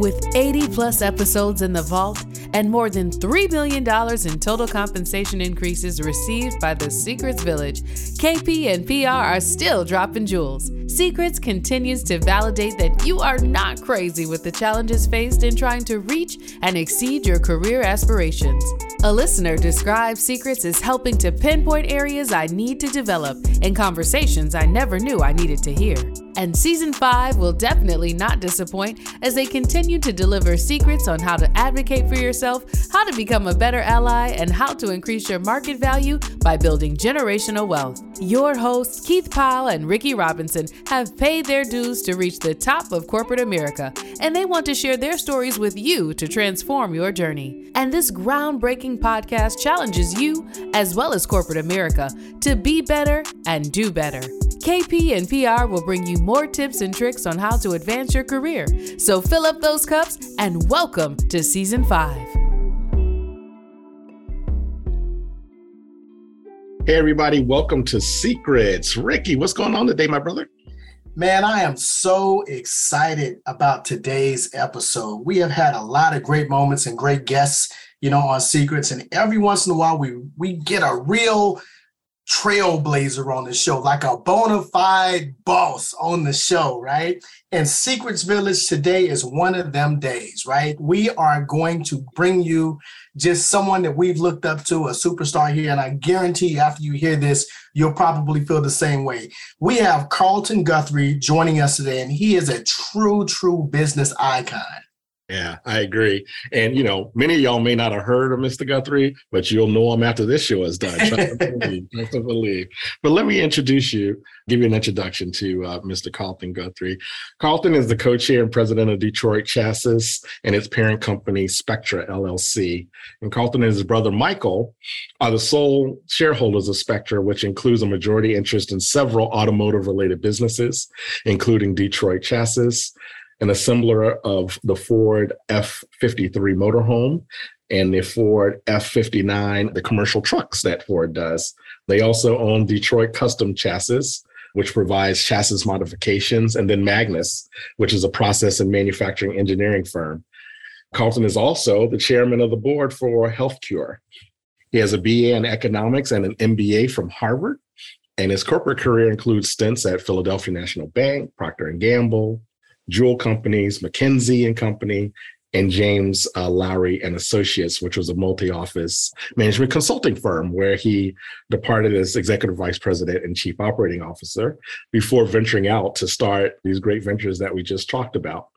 With 80 plus episodes in the vault and more than $3 million in total compensation increases received by the Secrets Village, KP and PR are still dropping jewels. Secrets continues to validate that you are not crazy with the challenges faced in trying to reach and exceed your career aspirations. A listener describes Secrets as helping to pinpoint areas I need to develop and conversations I never knew I needed to hear. And season 5 will definitely not disappoint as they continue to deliver secrets on how to advocate for yourself, how to become a better ally, and how to increase your market value by building generational wealth. Your hosts, Keith Powell and Ricky Robinson, have paid their dues to reach the top of corporate America, and they want to share their stories with you to transform your journey. And this groundbreaking podcast challenges you, as well as corporate America, to be better and do better. KP and PR will bring you more tips and tricks on how to advance your career. So fill up those cups and welcome to season five. Hey, everybody, welcome to Secrets. Ricky, what's going on today, my brother? Man, I am so excited about today's episode. We have had a lot of great moments and great guests, you know, on Secrets, and every once in a while we we get a real trailblazer on the show, like a bona fide boss on the show, right? And Secrets Village today is one of them days, right? We are going to bring you just someone that we've looked up to, a superstar here. And I guarantee after you hear this, you'll probably feel the same way. We have Carlton Guthrie joining us today, and he is a true, true business icon. Yeah, I agree. And you know, many of y'all may not have heard of Mr. Guthrie, but you'll know him after this show is done. Trust believe, to believe. But let me introduce you, give you an introduction to uh, Mr. Carlton Guthrie. Carlton is the co-chair and president of Detroit Chassis and its parent company, Spectra LLC. And Carlton and his brother Michael are the sole shareholders of Spectra, which includes a majority interest in several automotive-related businesses, including Detroit Chassis an assembler of the Ford F 53 motorhome and the Ford F 59, the commercial trucks that Ford does. They also own Detroit Custom Chassis, which provides chassis modifications, and then Magnus, which is a process and manufacturing engineering firm. Carlton is also the chairman of the board for HealthCure. He has a BA in economics and an MBA from Harvard, and his corporate career includes stints at Philadelphia National Bank, Procter and Gamble, Jewel Companies, McKinsey and Company, and James uh, Lowry and Associates, which was a multi-office management consulting firm where he departed as executive vice president and chief operating officer before venturing out to start these great ventures that we just talked about.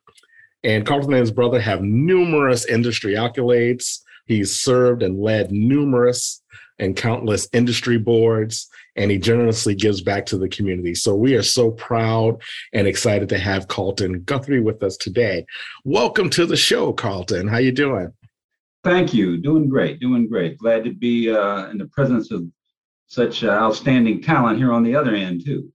And Carlton and his brother have numerous industry accolades. He's served and led numerous and countless industry boards and he generously gives back to the community. So we are so proud and excited to have Carlton Guthrie with us today. Welcome to the show, Carlton. How you doing? Thank you. Doing great. Doing great. Glad to be uh, in the presence of such uh, outstanding talent here on the other end too.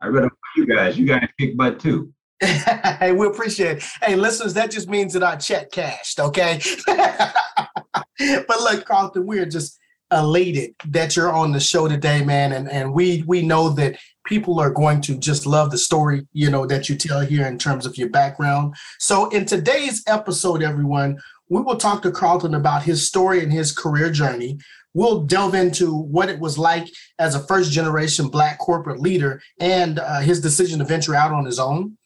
I read about you guys. You guys kick butt too. hey, we appreciate it. Hey, listeners, that just means that our check cashed, okay? but look, Carlton, we're just elated that you're on the show today, man. And and we we know that people are going to just love the story, you know, that you tell here in terms of your background. So in today's episode, everyone, we will talk to Carlton about his story and his career journey. We'll delve into what it was like as a first generation Black corporate leader and uh, his decision to venture out on his own.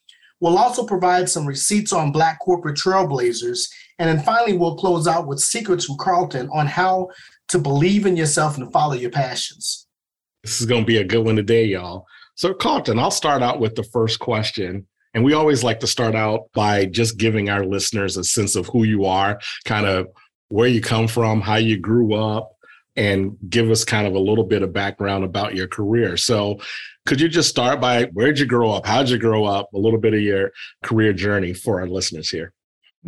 We'll also provide some receipts on Black corporate trailblazers. And then finally, we'll close out with secrets from Carlton on how to believe in yourself and to follow your passions. This is going to be a good one today, y'all. So, Carlton, I'll start out with the first question. And we always like to start out by just giving our listeners a sense of who you are, kind of where you come from, how you grew up, and give us kind of a little bit of background about your career. So, could you just start by where'd you grow up? How'd you grow up? A little bit of your career journey for our listeners here.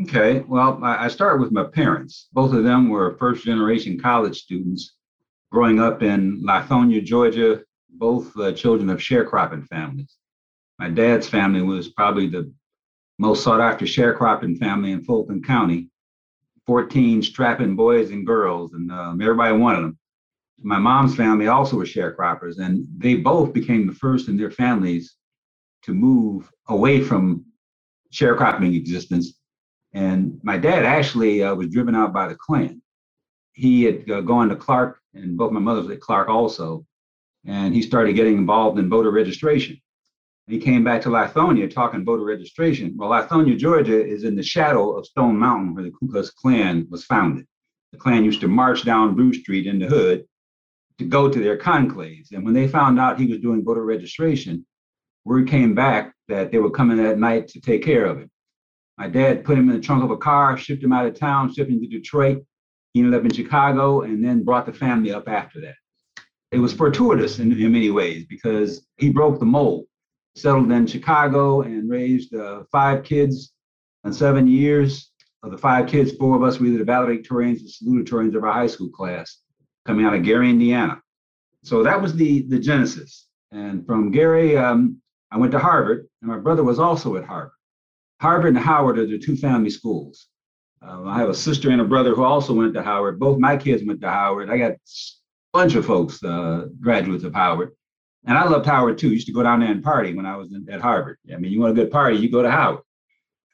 Okay, well, I started with my parents. Both of them were first generation college students growing up in Lithonia, Georgia, both uh, children of sharecropping families. My dad's family was probably the most sought after sharecropping family in Fulton County 14 strapping boys and girls, and um, everybody wanted them. My mom's family also were sharecroppers, and they both became the first in their families to move away from sharecropping existence And my dad actually uh, was driven out by the Klan. He had uh, gone to Clark, and both my mothers at Clark also, and he started getting involved in voter registration. He came back to Lithonia talking voter registration. Well, Lithonia, Georgia is in the shadow of Stone Mountain where the Ku Klux Klan was founded. The Klan used to march down Bruce Street in the hood to go to their conclaves. And when they found out he was doing voter registration, word came back that they were coming that night to take care of him. My dad put him in the trunk of a car, shipped him out of town, shipped him to Detroit. He ended up in Chicago and then brought the family up after that. It was fortuitous in, in many ways because he broke the mold, settled in Chicago and raised uh, five kids in seven years. Of the five kids, four of us were either the valedictorians or salutatorians of our high school class coming out of Gary, Indiana. So that was the, the genesis. And from Gary, um, I went to Harvard, and my brother was also at Harvard. Harvard and Howard are the two family schools. Uh, I have a sister and a brother who also went to Howard. Both my kids went to Howard. I got a bunch of folks, uh, graduates of Howard. And I loved Howard too. Used to go down there and party when I was in, at Harvard. I mean, you want a good party, you go to Howard.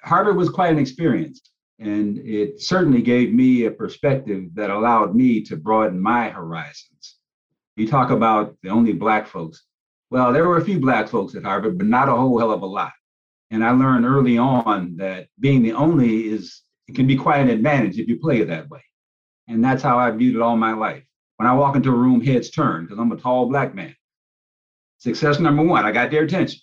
Harvard was quite an experience. And it certainly gave me a perspective that allowed me to broaden my horizons. You talk about the only Black folks. Well, there were a few Black folks at Harvard, but not a whole hell of a lot. And I learned early on that being the only is, it can be quite an advantage if you play it that way. And that's how I viewed it all my life. When I walk into a room, heads turn because I'm a tall Black man. Success number one, I got their attention.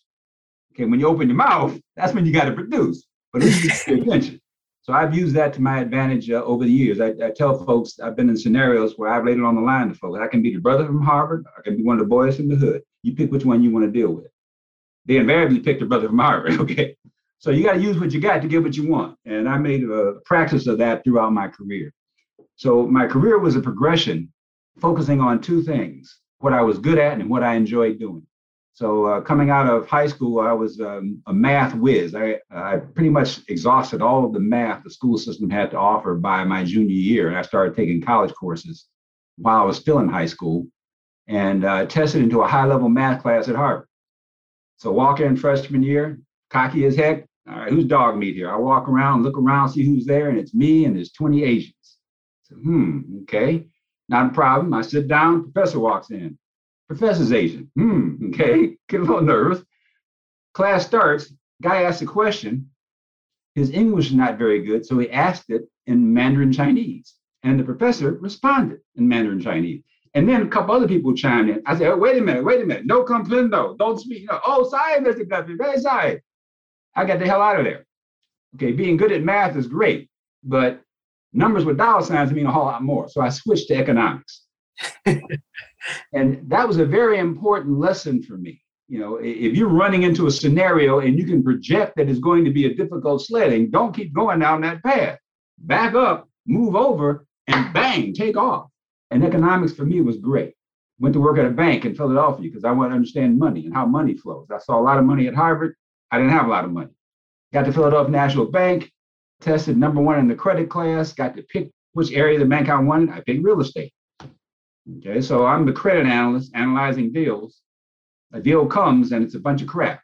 Okay, when you open your mouth, that's when you got to produce, but it's their attention. So I've used that to my advantage uh, over the years. I, I, tell folks I've been in scenarios where I've laid it on the line to folks. I can be the brother from Harvard. I can be one of the boys from the hood. You pick which one you want to deal with. They invariably picked the brother from Harvard. Okay, so you got to use what you got to get what you want. And I made a practice of that throughout my career. So my career was a progression, focusing on two things: what I was good at and what I enjoyed doing. So uh, coming out of high school, I was um, a math whiz. I, I pretty much exhausted all of the math the school system had to offer by my junior year. And I started taking college courses while I was still in high school and uh, tested into a high level math class at Harvard. So walk in freshman year, cocky as heck. All right, who's dog meat here? I walk around, look around, see who's there, and it's me and there's 20 Asians. So, hmm, okay, not a problem. I sit down, professor walks in. Professor's Asian. Hmm, okay, get a little nervous. Class starts, guy asks a question. His English is not very good, so he asked it in Mandarin Chinese. And the professor responded in Mandarin Chinese. And then a couple other people chimed in. I said, oh, wait a minute, wait a minute. No comprendo. Don't speak. You know, oh, sorry, Mr. Guthrie, very sorry. I got the hell out of there. Okay, being good at math is great, but numbers with dollar signs mean a whole lot more. So I switched to economics. and that was a very important lesson for me. You know, if you're running into a scenario and you can project that it's going to be a difficult sledding, don't keep going down that path. Back up, move over, and bang, take off. And economics for me was great. Went to work at a bank in Philadelphia because I wanted to understand money and how money flows. I saw a lot of money at Harvard. I didn't have a lot of money. Got to Philadelphia National Bank, tested number one in the credit class, got to pick which area of the bank I wanted. I picked real estate. Okay, so I'm the credit analyst analyzing deals. A deal comes and it's a bunch of crap.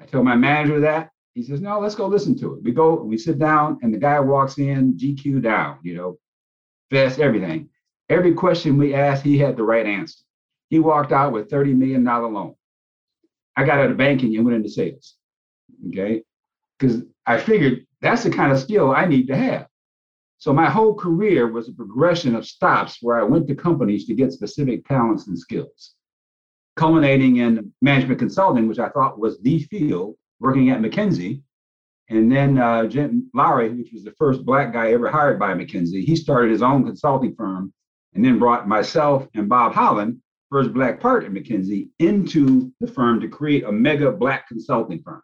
I tell my manager that. He says, no, let's go listen to it. We go, we sit down, and the guy walks in, GQ down, you know, best everything. Every question we asked, he had the right answer. He walked out with $30 million loan. I got out of banking and went into sales. Okay. Because I figured that's the kind of skill I need to have. So my whole career was a progression of stops where I went to companies to get specific talents and skills, culminating in management consulting, which I thought was the field, working at McKinsey. And then uh, Jim Lowry, which was the first black guy ever hired by McKinsey, he started his own consulting firm and then brought myself and Bob Holland, first black part at McKinsey, into the firm to create a mega black consulting firm.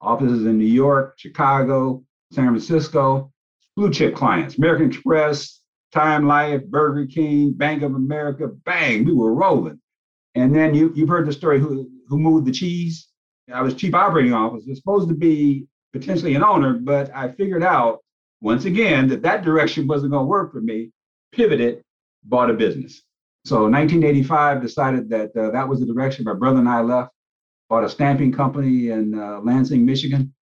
Offices in New York, Chicago, San Francisco, blue chip clients, American Express, Time Life, Burger King, Bank of America, bang, we were rolling. And then you, you've heard the story who, who moved the cheese. I was chief operating officer, supposed to be potentially an owner, but I figured out once again that that direction wasn't going to work for me, pivoted, bought a business. So 1985 decided that uh, that was the direction my brother and I left, bought a stamping company in uh, Lansing, Michigan,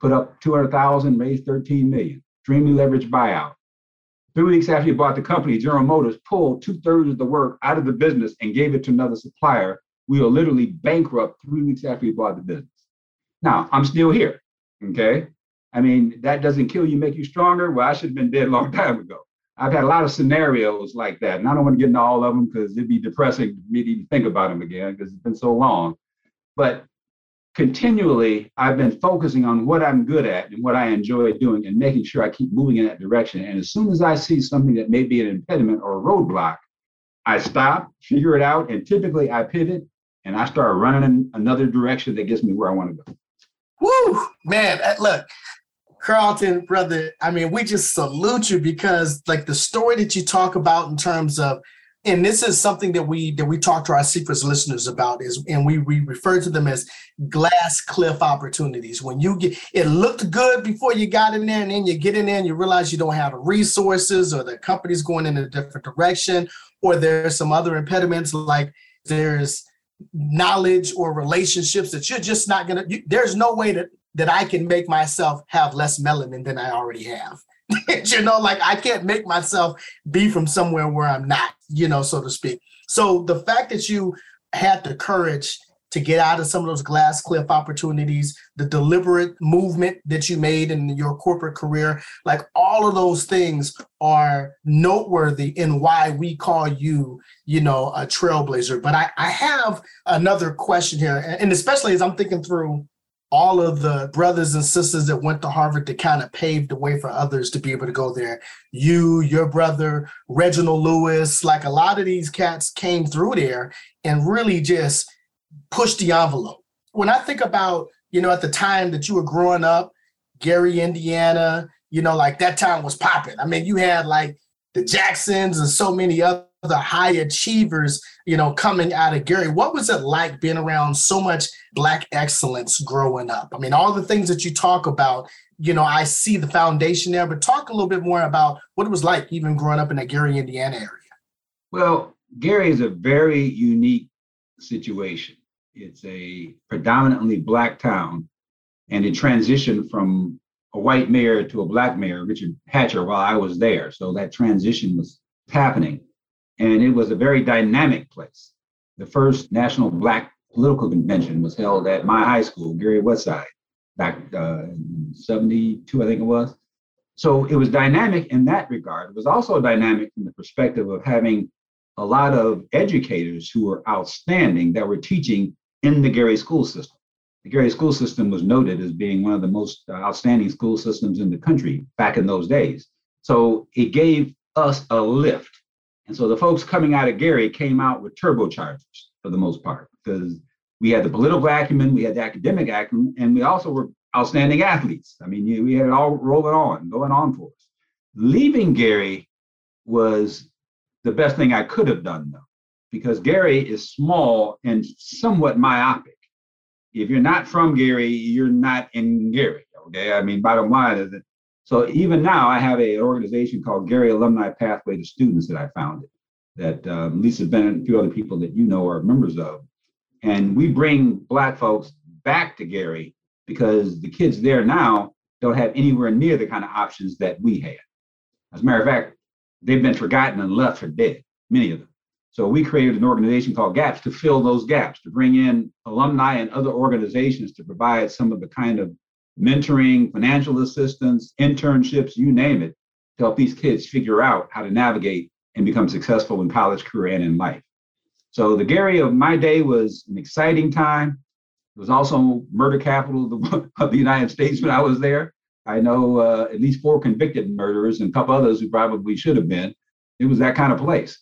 put up 200,000, raised 13 million extremely leveraged buyout. Three weeks after he bought the company, General Motors pulled two thirds of the work out of the business and gave it to another supplier. We were literally bankrupt three weeks after he bought the business. Now I'm still here. Okay. I mean, that doesn't kill you, make you stronger. Well, I should have been dead a long time ago. I've had a lot of scenarios like that, and I don't want to get into all of them because it'd be depressing for me to even think about them again because it's been so long. But continually, I've been focusing on what I'm good at and what I enjoy doing and making sure I keep moving in that direction. And as soon as I see something that may be an impediment or a roadblock, I stop, figure it out, and typically I pivot and I start running in another direction that gets me where I want to go. Woo, man! Uh, look, Carlton, brother, I mean, we just salute you because like the story that you talk about in terms of and this is something that we that we talk to our secrets listeners about is and we, we refer to them as glass cliff opportunities. When you get it looked good before you got in there and then you get in there and you realize you don't have the resources or the company's going in a different direction or there's some other impediments like there's knowledge or relationships that you're just not gonna you, there's no way that that I can make myself have less melanin than I already have. you know, like I can't make myself be from somewhere where I'm not, you know, so to speak. So the fact that you had the courage to get out of some of those glass cliff opportunities, the deliberate movement that you made in your corporate career, like all of those things are noteworthy in why we call you, you know, a trailblazer. But I, I have another question here, and especially as I'm thinking through all of the brothers and sisters that went to Harvard to kind of pave the way for others to be able to go there. You, your brother, Reginald Lewis, like a lot of these cats came through there and really just pushed the envelope. When I think about, you know, at the time that you were growing up, Gary, Indiana, you know, like that time was popping. I mean, you had like the Jacksons and so many other high achievers, you know, coming out of Gary. What was it like being around so much Black excellence growing up? I mean, all the things that you talk about, you know, I see the foundation there, but talk a little bit more about what it was like even growing up in that Gary, Indiana area. Well, Gary is a very unique situation. It's a predominantly Black town, and it transitioned from a white mayor to a Black mayor, Richard Hatcher, while I was there. So that transition was happening. And it was a very dynamic place. The first National Black Political Convention was held at my high school, Gary Westside, back uh, in 72, I think it was. So it was dynamic in that regard. It was also dynamic from the perspective of having a lot of educators who were outstanding that were teaching in the Gary school system. The Gary school system was noted as being one of the most outstanding school systems in the country back in those days. So it gave us a lift and so the folks coming out of Gary came out with turbochargers for the most part, because we had the political acumen, we had the academic acumen, and we also were outstanding athletes. I mean, we had it all rolling on, going on for us. Leaving Gary was the best thing I could have done, though, because Gary is small and somewhat myopic. If you're not from Gary, you're not in Gary. Okay. I mean, bottom line is that so even now, I have an organization called Gary Alumni Pathway to Students that I founded, that um, Lisa Bennett and a few other people that you know are members of. And we bring Black folks back to Gary because the kids there now don't have anywhere near the kind of options that we had. As a matter of fact, they've been forgotten and left for dead, many of them. So we created an organization called GAPS to fill those gaps, to bring in alumni and other organizations to provide some of the kind of mentoring, financial assistance, internships, you name it, to help these kids figure out how to navigate and become successful in college, career, and in life. So the Gary of my day was an exciting time. It was also murder capital of the, of the United States when I was there. I know uh, at least four convicted murderers and a couple others who probably should have been. It was that kind of place.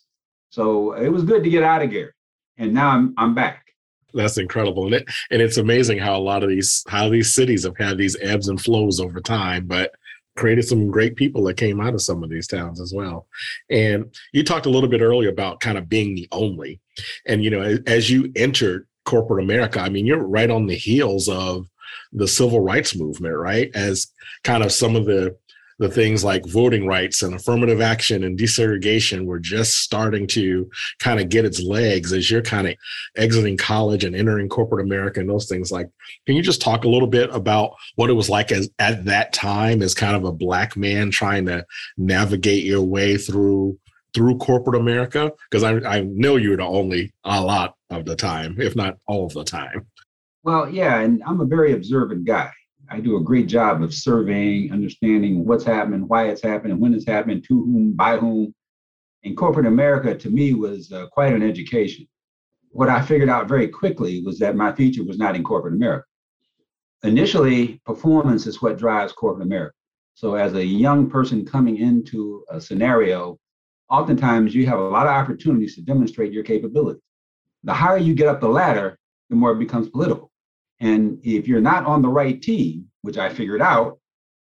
So it was good to get out of Gary. And now I'm, I'm back. That's incredible, and it and it's amazing how a lot of these how these cities have had these ebbs and flows over time, but created some great people that came out of some of these towns as well. And you talked a little bit earlier about kind of being the only, and you know, as you entered corporate America, I mean, you're right on the heels of the civil rights movement, right? As kind of some of the the things like voting rights and affirmative action and desegregation were just starting to kind of get its legs as you're kind of exiting college and entering corporate America and those things like can you just talk a little bit about what it was like as at that time as kind of a black man trying to navigate your way through through corporate America? Because I, I know you're the only a lot of the time, if not all of the time. Well, yeah, and I'm a very observant guy. I do a great job of surveying, understanding what's happening, why it's happening, when it's happening, to whom, by whom. And corporate America to me was uh, quite an education. What I figured out very quickly was that my future was not in corporate America. Initially, performance is what drives corporate America. So, as a young person coming into a scenario, oftentimes you have a lot of opportunities to demonstrate your capabilities. The higher you get up the ladder, the more it becomes political. And if you're not on the right team, which I figured out,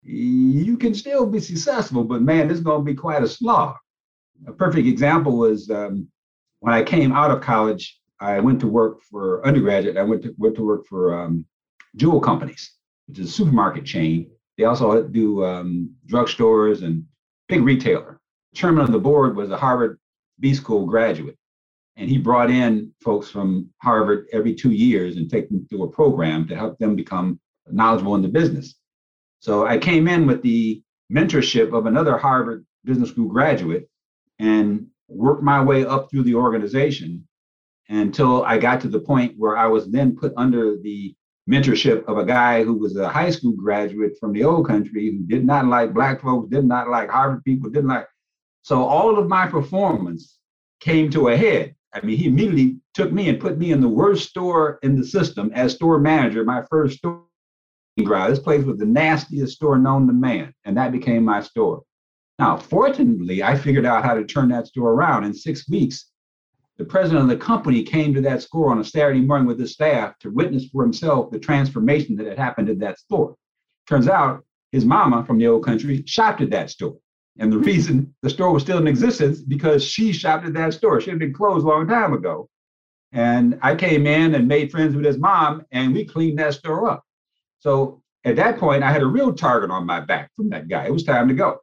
you can still be successful, but man, this is going to be quite a slog. A perfect example was um, when I came out of college, I went to work for undergraduate. I went to went to work for um, Jewel Companies, which is a supermarket chain. They also do um, drugstores and big retailer chairman of the board was a Harvard B School graduate. And he brought in folks from Harvard every two years and take them through a program to help them become knowledgeable in the business. So I came in with the mentorship of another Harvard Business School graduate and worked my way up through the organization until I got to the point where I was then put under the mentorship of a guy who was a high school graduate from the old country who did not like black folks, did not like Harvard people, didn't like so all of my performance came to a head. I mean, he immediately took me and put me in the worst store in the system as store manager, my first store. This place was the nastiest store known to man, and that became my store. Now, fortunately, I figured out how to turn that store around in six weeks. The president of the company came to that store on a Saturday morning with his staff to witness for himself the transformation that had happened at that store. Turns out his mama from the old country shopped at that store. And the reason the store was still in existence because she shopped at that store. She had been closed a long time ago. And I came in and made friends with his mom, and we cleaned that store up. So at that point, I had a real target on my back from that guy. It was time to go.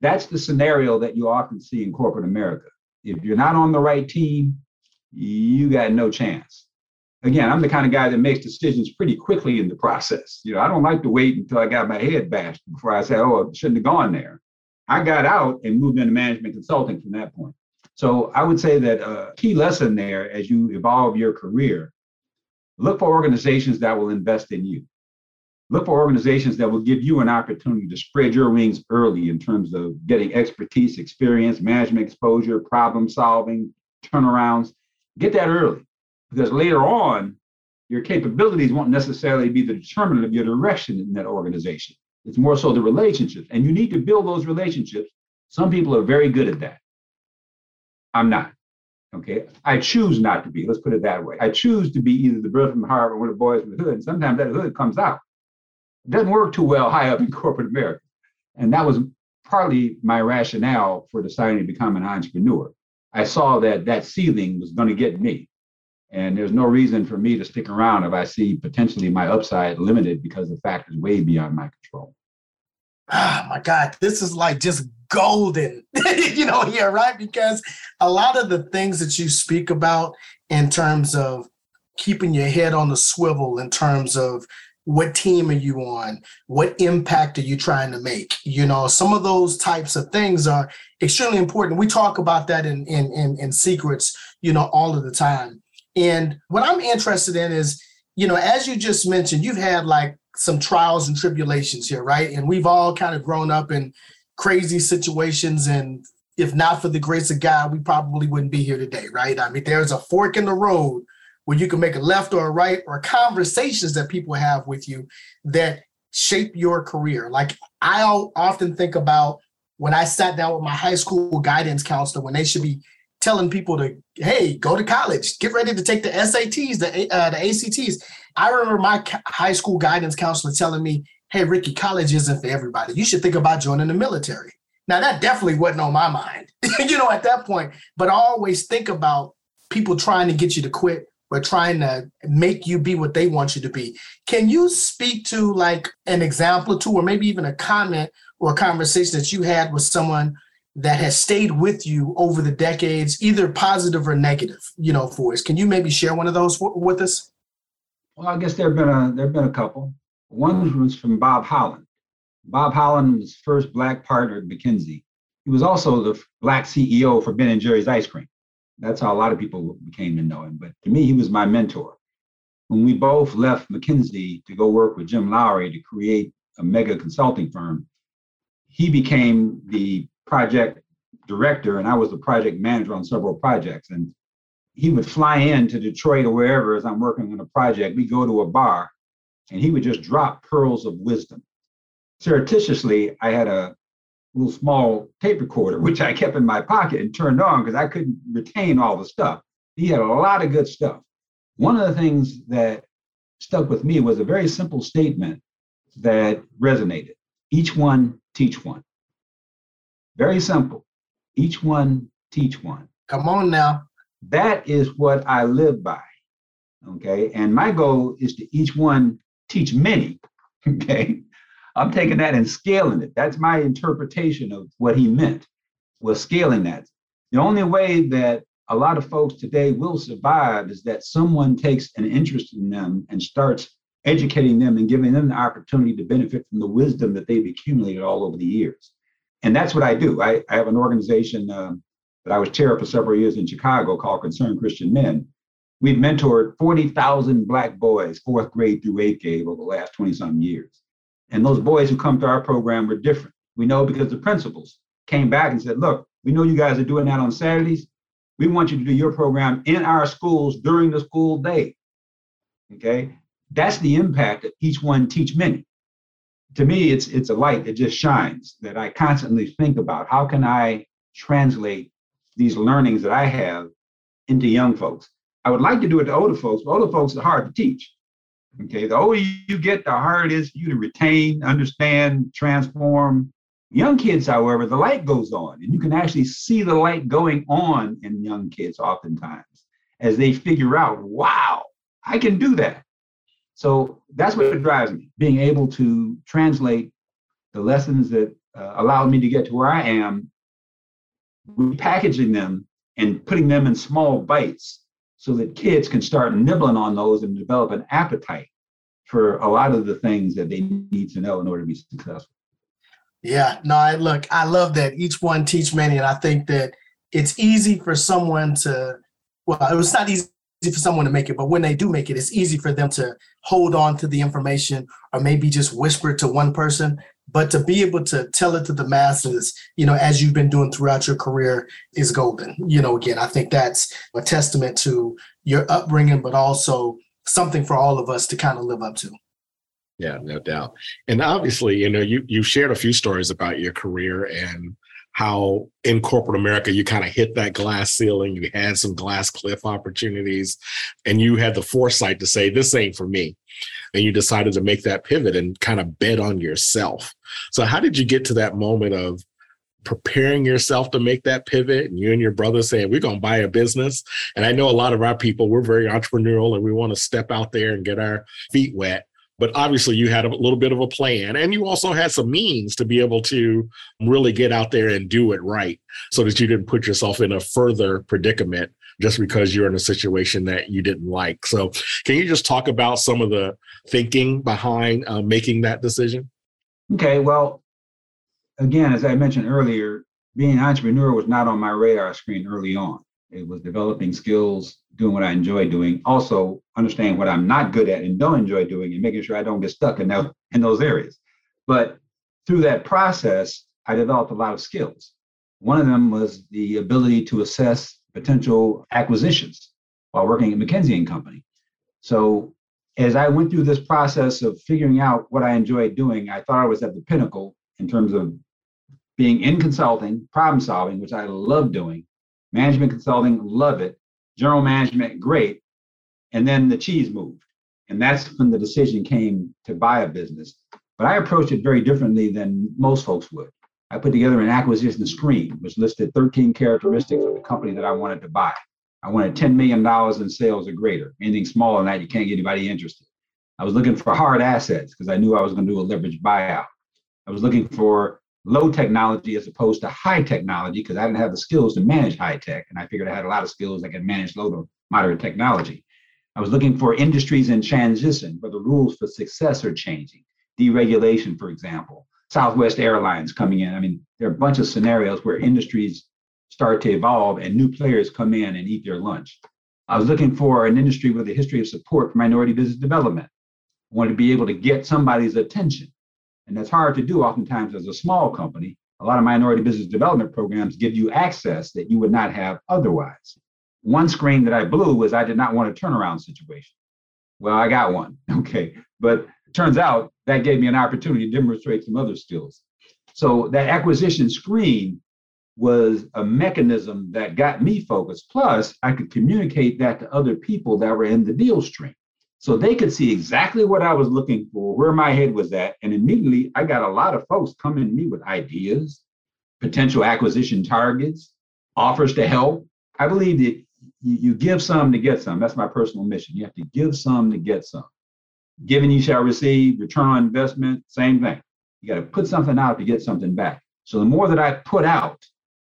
That's the scenario that you often see in corporate America. If you're not on the right team, you got no chance. Again, I'm the kind of guy that makes decisions pretty quickly in the process. You know, I don't like to wait until I got my head bashed before I say, oh, I shouldn't have gone there. I got out and moved into management consulting from that point. So I would say that a key lesson there as you evolve your career, look for organizations that will invest in you. Look for organizations that will give you an opportunity to spread your wings early in terms of getting expertise, experience, management exposure, problem solving, turnarounds. Get that early because later on, your capabilities won't necessarily be the determinant of your direction in that organization. It's more so the relationships. And you need to build those relationships. Some people are very good at that. I'm not. Okay. I choose not to be. Let's put it that way. I choose to be either the brother from Harvard or one of the boys from the hood. And sometimes that hood comes out. It doesn't work too well high up in corporate America. And that was partly my rationale for deciding to become an entrepreneur. I saw that that ceiling was going to get me. And there's no reason for me to stick around if I see potentially my upside limited because the factors way beyond my control. Oh my God, this is like just golden, you know, here, right? Because a lot of the things that you speak about in terms of keeping your head on the swivel, in terms of what team are you on what impact are you trying to make you know some of those types of things are extremely important we talk about that in in in, in secrets you know all of the time and what I'm interested in is, you know, as you just mentioned, you've had like some trials and tribulations here, right? And we've all kind of grown up in crazy situations. And if not for the grace of God, we probably wouldn't be here today, right? I mean, there's a fork in the road where you can make a left or a right or conversations that people have with you that shape your career. Like I often think about when I sat down with my high school guidance counselor when they should be telling people to, hey, go to college, get ready to take the SATs, the uh, the ACTs. I remember my high school guidance counselor telling me, hey, Ricky, college isn't for everybody. You should think about joining the military. Now that definitely wasn't on my mind, you know, at that point. But I always think about people trying to get you to quit or trying to make you be what they want you to be. Can you speak to like an example or two, or maybe even a comment or a conversation that you had with someone that has stayed with you over the decades, either positive or negative, you know, for us. Can you maybe share one of those for, with us? Well, I guess there've been a there've been a couple. One was from Bob Holland. Bob Holland was first black partner at McKinsey. He was also the black CEO for Ben and Jerry's ice cream. That's how a lot of people became to know him. But to me, he was my mentor. When we both left McKinsey to go work with Jim Lowry to create a mega consulting firm, he became the project director and I was the project manager on several projects. And he would fly in to Detroit or wherever as I'm working on a project. We go to a bar and he would just drop pearls of wisdom. Surreptitiously, I had a little small tape recorder, which I kept in my pocket and turned on because I couldn't retain all the stuff. He had a lot of good stuff. One of the things that stuck with me was a very simple statement that resonated each one, teach one. Very simple. Each one, teach one. Come on now. That is what I live by. Okay. And my goal is to each one teach many. Okay. I'm taking that and scaling it. That's my interpretation of what he meant was scaling that. The only way that a lot of folks today will survive is that someone takes an interest in them and starts educating them and giving them the opportunity to benefit from the wisdom that they've accumulated all over the years. And that's what I do. I, I have an organization um, that I was chair of for several years in Chicago called Concerned Christian Men. We've mentored 40,000 Black boys, fourth grade through eighth grade, over the last 20 some years. And those boys who come to our program were different. We know because the principals came back and said, look, we know you guys are doing that on Saturdays. We want you to do your program in our schools during the school day. Okay. That's the impact that each one teach many. To me, it's it's a light that just shines that I constantly think about. How can I translate these learnings that I have into young folks? I would like to do it to older folks, but older folks are hard to teach. Okay, the older you get, the harder it is for you to retain, understand, transform. Young kids, however, the light goes on, and you can actually see the light going on in young kids oftentimes as they figure out, wow, I can do that. So that's what drives me, being able to translate the lessons that uh, allowed me to get to where I am, repackaging them and putting them in small bites so that kids can start nibbling on those and develop an appetite for a lot of the things that they need to know in order to be successful. Yeah, no, I look, I love that each one teach many, and I think that it's easy for someone to, well, it was not easy for someone to make it, but when they do make it, it's easy for them to hold on to the information or maybe just whisper it to one person. But to be able to tell it to the masses, you know, as you've been doing throughout your career is golden. You know, again, I think that's a testament to your upbringing, but also something for all of us to kind of live up to. Yeah, no doubt. And obviously, you know, you you shared a few stories about your career and how in corporate America you kind of hit that glass ceiling, you had some glass cliff opportunities, and you had the foresight to say, This ain't for me. And you decided to make that pivot and kind of bet on yourself. So, how did you get to that moment of preparing yourself to make that pivot and you and your brother saying we're going to buy a business and i know a lot of our people we're very entrepreneurial and we want to step out there and get our feet wet but obviously you had a little bit of a plan and you also had some means to be able to really get out there and do it right so that you didn't put yourself in a further predicament just because you're in a situation that you didn't like. So can you just talk about some of the thinking behind uh, making that decision? Okay well again as i mentioned earlier being an entrepreneur was not on my radar screen early on. It was developing skills, doing what I enjoy doing, also understanding what I'm not good at and don't enjoy doing, and making sure I don't get stuck in, that, in those areas. But through that process, I developed a lot of skills. One of them was the ability to assess potential acquisitions while working at McKinsey and Company. So as I went through this process of figuring out what I enjoyed doing, I thought I was at the pinnacle in terms of being in consulting, problem solving, which I love doing, Management consulting, love it. General management, great. And then the cheese moved. And that's when the decision came to buy a business. But I approached it very differently than most folks would. I put together an acquisition screen, which listed 13 characteristics of the company that I wanted to buy. I wanted $10 million in sales or greater. Anything smaller than that, you can't get anybody interested. I was looking for hard assets because I knew I was going to do a leverage buyout. I was looking for low technology as opposed to high technology because I didn't have the skills to manage high tech. And I figured I had a lot of skills that could manage low to moderate technology. I was looking for industries in transition where the rules for success are changing. Deregulation, for example, Southwest Airlines coming in. I mean, there are a bunch of scenarios where industries start to evolve and new players come in and eat their lunch. I was looking for an industry with a history of support for minority business development. I wanted to be able to get somebody's attention. And that's hard to do oftentimes as a small company. A lot of minority business development programs give you access that you would not have otherwise. One screen that I blew was I did not want a turnaround situation. Well, I got one. Okay. But turns out that gave me an opportunity to demonstrate some other skills. So that acquisition screen was a mechanism that got me focused. Plus, I could communicate that to other people that were in the deal stream. So they could see exactly what I was looking for, where my head was at. And immediately I got a lot of folks coming to me with ideas, potential acquisition targets, offers to help. I believe that you, give some to get some. That's my personal mission. You have to give some to get some. Giving you shall receive, return on investment, same thing. You got to put something out to get something back. So the more that I put out,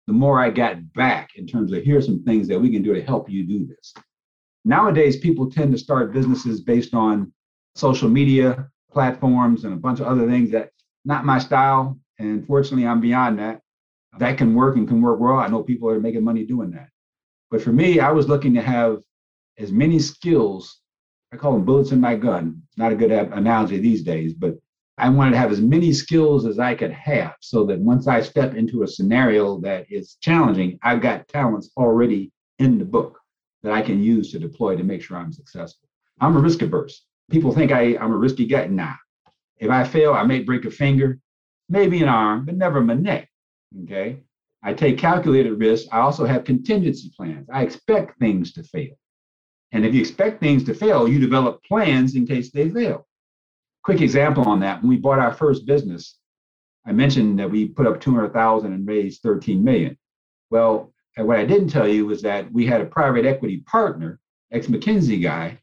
the more I got back in terms of here's some things that we can do to help you do this. Nowadays, people tend to start businesses based on social media platforms and a bunch of other things that not my style. And fortunately, I'm beyond that. That can work and can work well. I know people are making money doing that. But for me, I was looking to have as many skills. I call them bullets in my gun. Not a good analogy these days, but I wanted to have as many skills as I could have so that once I step into a scenario that is challenging, I've got talents already in the book that I can use to deploy to make sure I'm successful. I'm a risk averse. People think I, I'm a risky guy. Nah. If I fail, I may break a finger, maybe an arm, but never my neck. Okay. I take calculated risks. I also have contingency plans. I expect things to fail. And if you expect things to fail, you develop plans in case they fail. Quick example on that. When we bought our first business, I mentioned that we put up 200,000 and raised 13 million. Well, what I didn't tell you was that we had a private equity partner, ex McKinsey guy,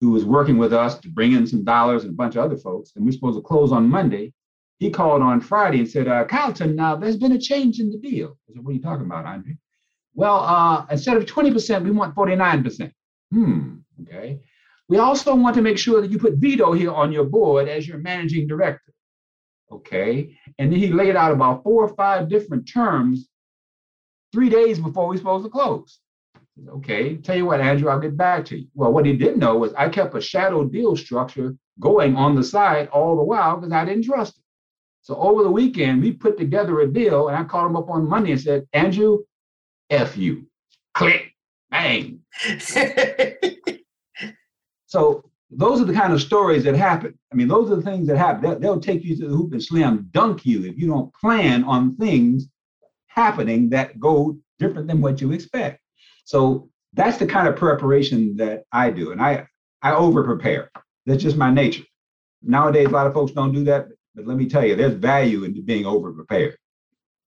who was working with us to bring in some dollars and a bunch of other folks. And we are supposed to close on Monday. He called on Friday and said, uh, Carlton, now there's been a change in the deal. I said, What are you talking about, Andre? Well, uh, instead of 20%, we want 49%. Hmm, okay. We also want to make sure that you put Vito here on your board as your managing director. Okay. And then he laid out about four or five different terms three days before we are supposed to close. Okay, tell you what, Andrew, I'll get back to you. Well, what he didn't know was I kept a shadow deal structure going on the side all the while because I didn't trust it. So over the weekend, we put together a deal and I called him up on Monday and said, Andrew, F you. Click, bang. So those are the kind of stories that happen. I mean, those are the things that happen. They'll, they'll take you to the hoop and slam dunk you if you don't plan on things happening that go different than what you expect. So that's the kind of preparation that I do. And I, I over prepare. That's just my nature. Nowadays, a lot of folks don't do that. But let me tell you, there's value in being over prepared.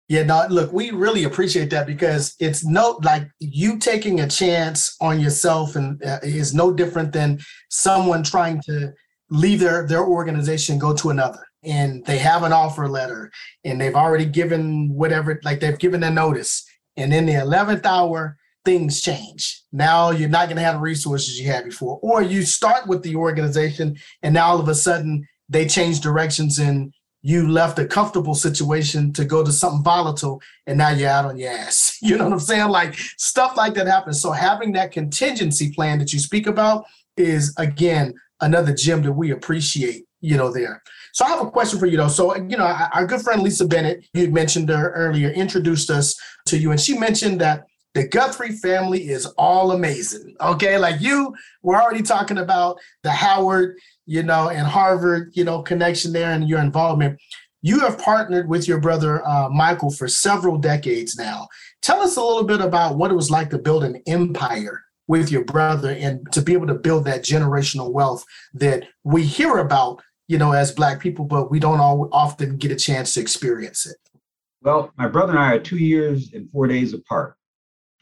Yeah, no, look, we really appreciate that because it's no like you taking a chance on yourself and uh, is no different than someone trying to leave their their organization go to another. And they have an offer letter and they've already given whatever like they've given a notice. And in the 11th hour things change. Now you're not going to have the resources you had before. Or you start with the organization and now all of a sudden they change directions and you left a comfortable situation to go to something volatile and now you're out on your ass. You know what I'm saying? Like stuff like that happens. So having that contingency plan that you speak about is again another gem that we appreciate, you know, there. So I have a question for you though. So, you know, our good friend Lisa Bennett, you mentioned her earlier, introduced us to you, and she mentioned that the Guthrie family is all amazing. Okay. Like you were already talking about the Howard you know, and Harvard, you know, connection there and your involvement. You have partnered with your brother uh, Michael for several decades now. Tell us a little bit about what it was like to build an empire with your brother and to be able to build that generational wealth that we hear about, you know, as Black people, but we don't all often get a chance to experience it. Well, my brother and I are two years and four days apart.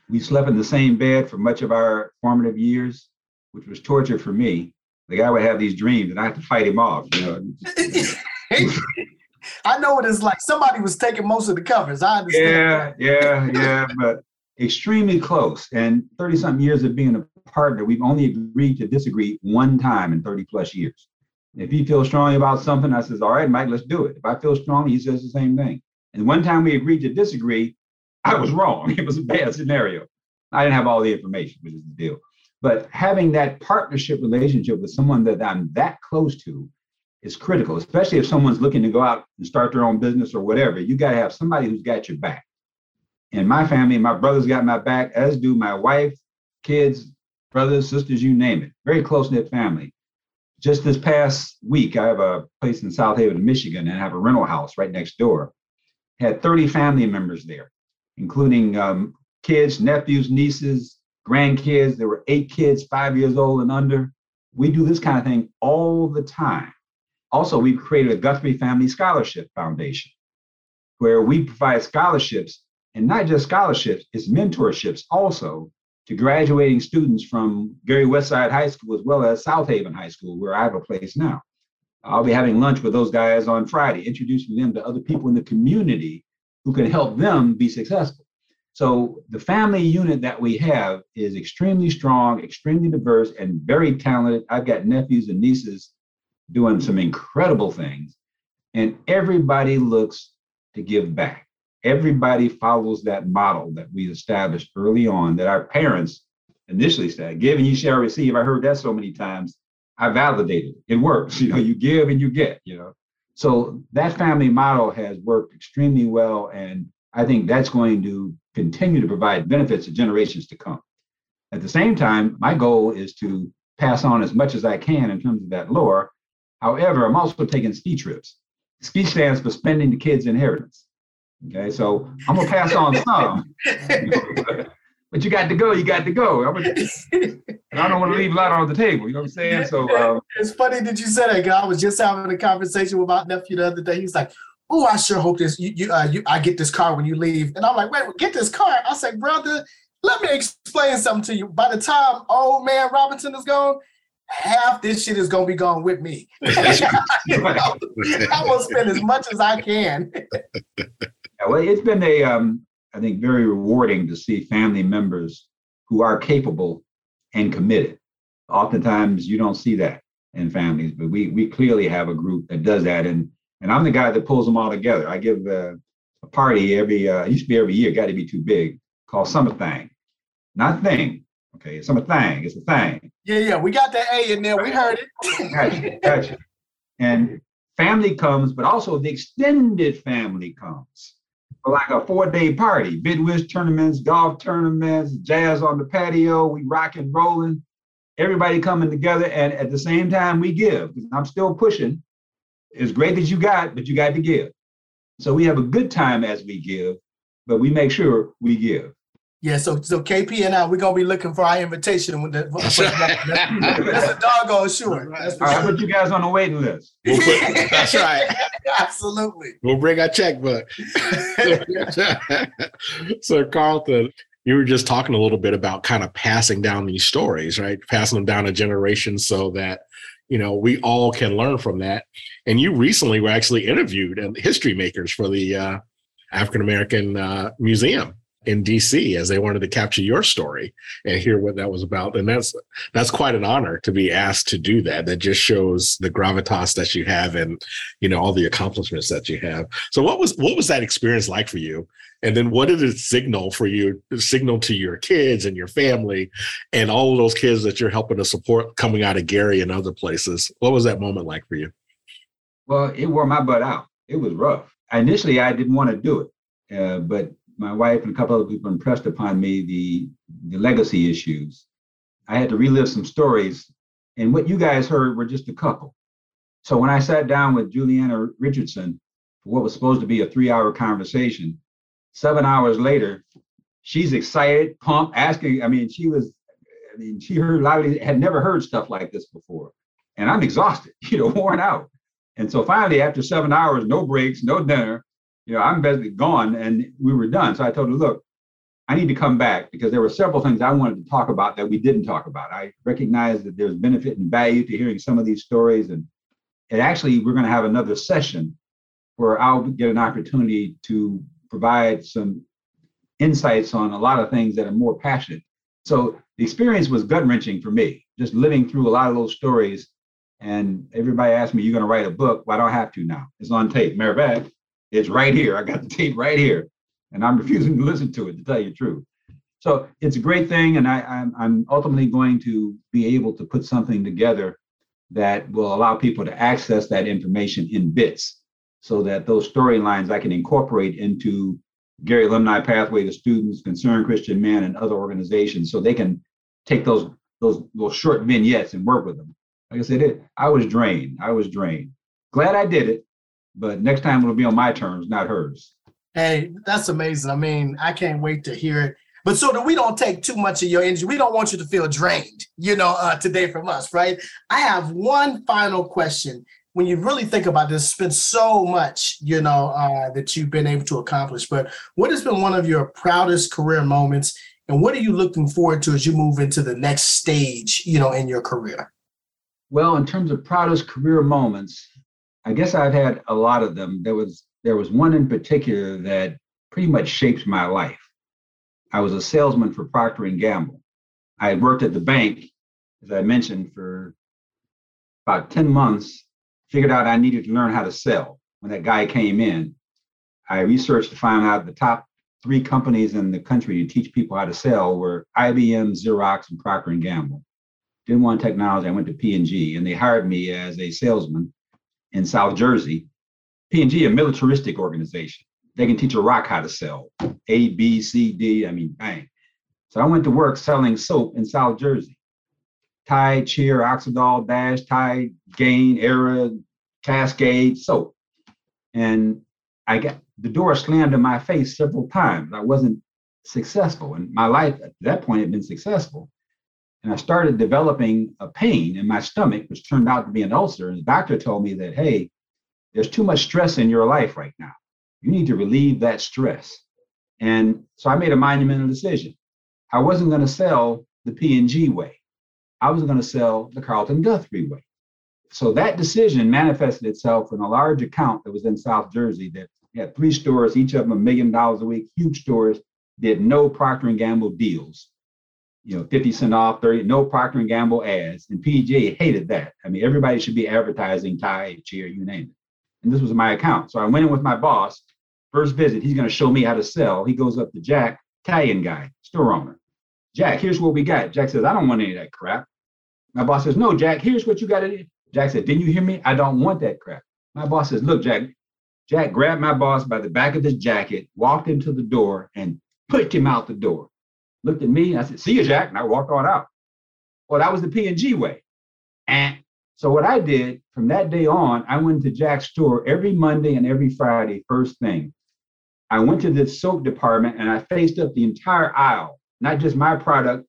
We slept in the same bed for much of our formative years, which was torture for me the guy would have these dreams and I have to fight him off, you know. I know what it's like. Somebody was taking most of the covers. I understand. Yeah, yeah, yeah, but extremely close. And 30 something years of being a partner, we've only agreed to disagree one time in 30 plus years. If he feels strongly about something, I says, all right, Mike, let's do it. If I feel strongly, he says the same thing. And one time we agreed to disagree, I was wrong. It was a bad scenario. I didn't have all the information, which is the deal. But having that partnership relationship with someone that I'm that close to is critical, especially if someone's looking to go out and start their own business or whatever. You got to have somebody who's got your back. In my family, my brothers got my back, as do my wife, kids, brothers, sisters, you name it. Very close knit family. Just this past week, I have a place in South Haven, Michigan, and I have a rental house right next door. Had 30 family members there, including um, kids, nephews, nieces, grandkids. There were eight kids, five years old and under. We do this kind of thing all the time. Also, we've created a Guthrie Family Scholarship Foundation where we provide scholarships and not just scholarships, it's mentorships also to graduating students from Gary Westside High School as well as South Haven High School, where I have a place now. I'll be having lunch with those guys on Friday, introducing them to other people in the community who can help them be successful. So the family unit that we have is extremely strong, extremely diverse, and very talented. I've got nephews and nieces doing some incredible things, and everybody looks to give back. Everybody follows that model that we established early on that our parents initially said, give and you shall receive. I heard that so many times. I validated it. It works. You know, you give and you get, you know. So that family model has worked extremely well. And I think that's going to continue to provide benefits to generations to come. At the same time, my goal is to pass on as much as I can in terms of that lore. However, I'm also taking ski trips. Ski stands for spending the kids' inheritance. Okay, so I'm gonna pass on some, but you got to go. You got to go. I'm gonna, I don't want to leave a lot on the table. You know what I'm saying? So um, it's funny that you said that. I was just having a conversation with my nephew the other day. He's like, "Oh, I sure hope this you you, uh, you I get this car when you leave." And I'm like, "Wait, get this car?" I say, "Brother, let me explain something to you. By the time old man Robinson is gone, half this shit is gonna be gone with me. I will spend as much as I can. Yeah, well, it's been a, um, I think, very rewarding to see family members who are capable and committed. Oftentimes, you don't see that in families, but we we clearly have a group that does that, and and I'm the guy that pulls them all together. I give a, a party every, uh, used to be every year, got to be too big, called Summer Thing, not thing. Okay, it's Summer Thing. It's a thing. Yeah, yeah, we got the A in there. We heard it. gotcha, gotcha. And family comes, but also the extended family comes like a four-day party, bid tournaments, golf tournaments, jazz on the patio, we rocking, rolling, everybody coming together, and at the same time we give. I'm still pushing. It's great that you got, but you got to give. So we have a good time as we give, but we make sure we give. Yeah, so so KP and I, we're gonna be looking for our invitation with the. That's, that's, a doggone sure. That's for I'll put you guys on the waiting list. We'll put, that's right. Absolutely. We'll bring our checkbook. so Carlton, you were just talking a little bit about kind of passing down these stories, right? Passing them down a generation so that you know we all can learn from that. And you recently were actually interviewed and HistoryMakers for the uh, African American uh, Museum in DC as they wanted to capture your story and hear what that was about. And that's that's quite an honor to be asked to do that. That just shows the gravitas that you have and you know all the accomplishments that you have. So what was what was that experience like for you? And then what did it signal for you, signal to your kids and your family and all of those kids that you're helping to support coming out of Gary and other places? What was that moment like for you? Well, it wore my butt out. It was rough. Initially, I didn't want to do it, uh, but my wife and a couple other people impressed upon me the, the legacy issues. I had to relive some stories, and what you guys heard were just a couple. So when I sat down with Julieanna Richardson for what was supposed to be a three-hour conversation, seven hours later, she's excited, pumped, asking. I mean, she was, I mean, she heard of, had never heard stuff like this before, and I'm exhausted, you know, worn out. And so finally, after seven hours, no breaks, no dinner, you know, I'm basically gone and we were done. So I told her, look, I need to come back because there were several things I wanted to talk about that we didn't talk about. I recognize that there's benefit and value to hearing some of these stories. And, and actually, we're going to have another session where I'll get an opportunity to provide some insights on a lot of things that are more passionate. So the experience was gut wrenching for me, just living through a lot of those stories. And everybody asked me, You're going to write a book? Well, I don't have to now. It's on tape. Matter of fact, it's right here. I got the tape right here. And I'm refusing to listen to it, to tell you the truth. So it's a great thing. And I, I'm, I'm ultimately going to be able to put something together that will allow people to access that information in bits so that those storylines I can incorporate into Gary Alumni Pathway to Students, Concerned Christian Men, and other organizations so they can take those those those short vignettes and work with them. Like I said, I was drained. I was drained. Glad I did it, but next time it'll be on my terms, not hers. Hey, that's amazing. I mean, I can't wait to hear it. But so that we don't take too much of your energy, we don't want you to feel drained, you know, uh, today from us, right? I have one final question. When you really think about this, it's been so much, you know, uh, that you've been able to accomplish. But what has been one of your proudest career moments, and what are you looking forward to as you move into the next stage, you know, in your career? Well, in terms of proudest career moments, I guess I've had a lot of them. There was there was one in particular that pretty much shaped my life. I was a salesman for Procter and Gamble. I had worked at the bank, as I mentioned, for about 10 months, figured out I needed to learn how to sell. When that guy came in, I researched to find out the top three companies in the country to teach people how to sell were IBM, Xerox, and Procter and Gamble. Didn't want technology. I went to P&G, and they hired me as a salesman in South Jersey. P&G, a militaristic organization they can teach a rock how to sell A, B, C, D. I mean, bang. So I went to work selling soap in South Jersey. Tide, Cheer, Oxydol, Dash, Tide, Gain, Era, Cascade, soap. And I got the door slammed in my face several times. I wasn't successful. And my life at that point had been successful. And I started developing a pain in my stomach, which turned out to be an ulcer. And the doctor told me that, hey, there's too much stress in your life right now. You need to relieve that stress. And so I made a monumental decision. I wasn't going to sell the P&G way. I was going to sell the Carlton Guthrie way. So that decision manifested itself in a large account that was in South Jersey that had three stores, each of them a million dollars a week, huge stores, did no Procter and Gamble deals. You know, 50 cent off, 30, no Procter and Gamble ads. And PG hated that. I mean, everybody should be advertising Tide, Cheer, you name it. And this was my account. So I went in with my boss First visit, he's going to show me how to sell. He goes up to Jack, Italian guy, store owner. Jack, here's what we got. Jack says, I don't want any of that crap. My boss says, No, Jack, here's what you got to do. Jack said, Didn't you hear me? I don't want that crap. My boss says, Look, Jack. Jack grabbed my boss by the back of his jacket, walked into the door, and pushed him out the door. Looked at me, and I said, See you, Jack. And I walked on out. Well, that was the P&G way. And so what I did from that day on, I went to Jack's store every Monday and every Friday, first thing. I went to the soap department and I faced up the entire aisle, not just my product,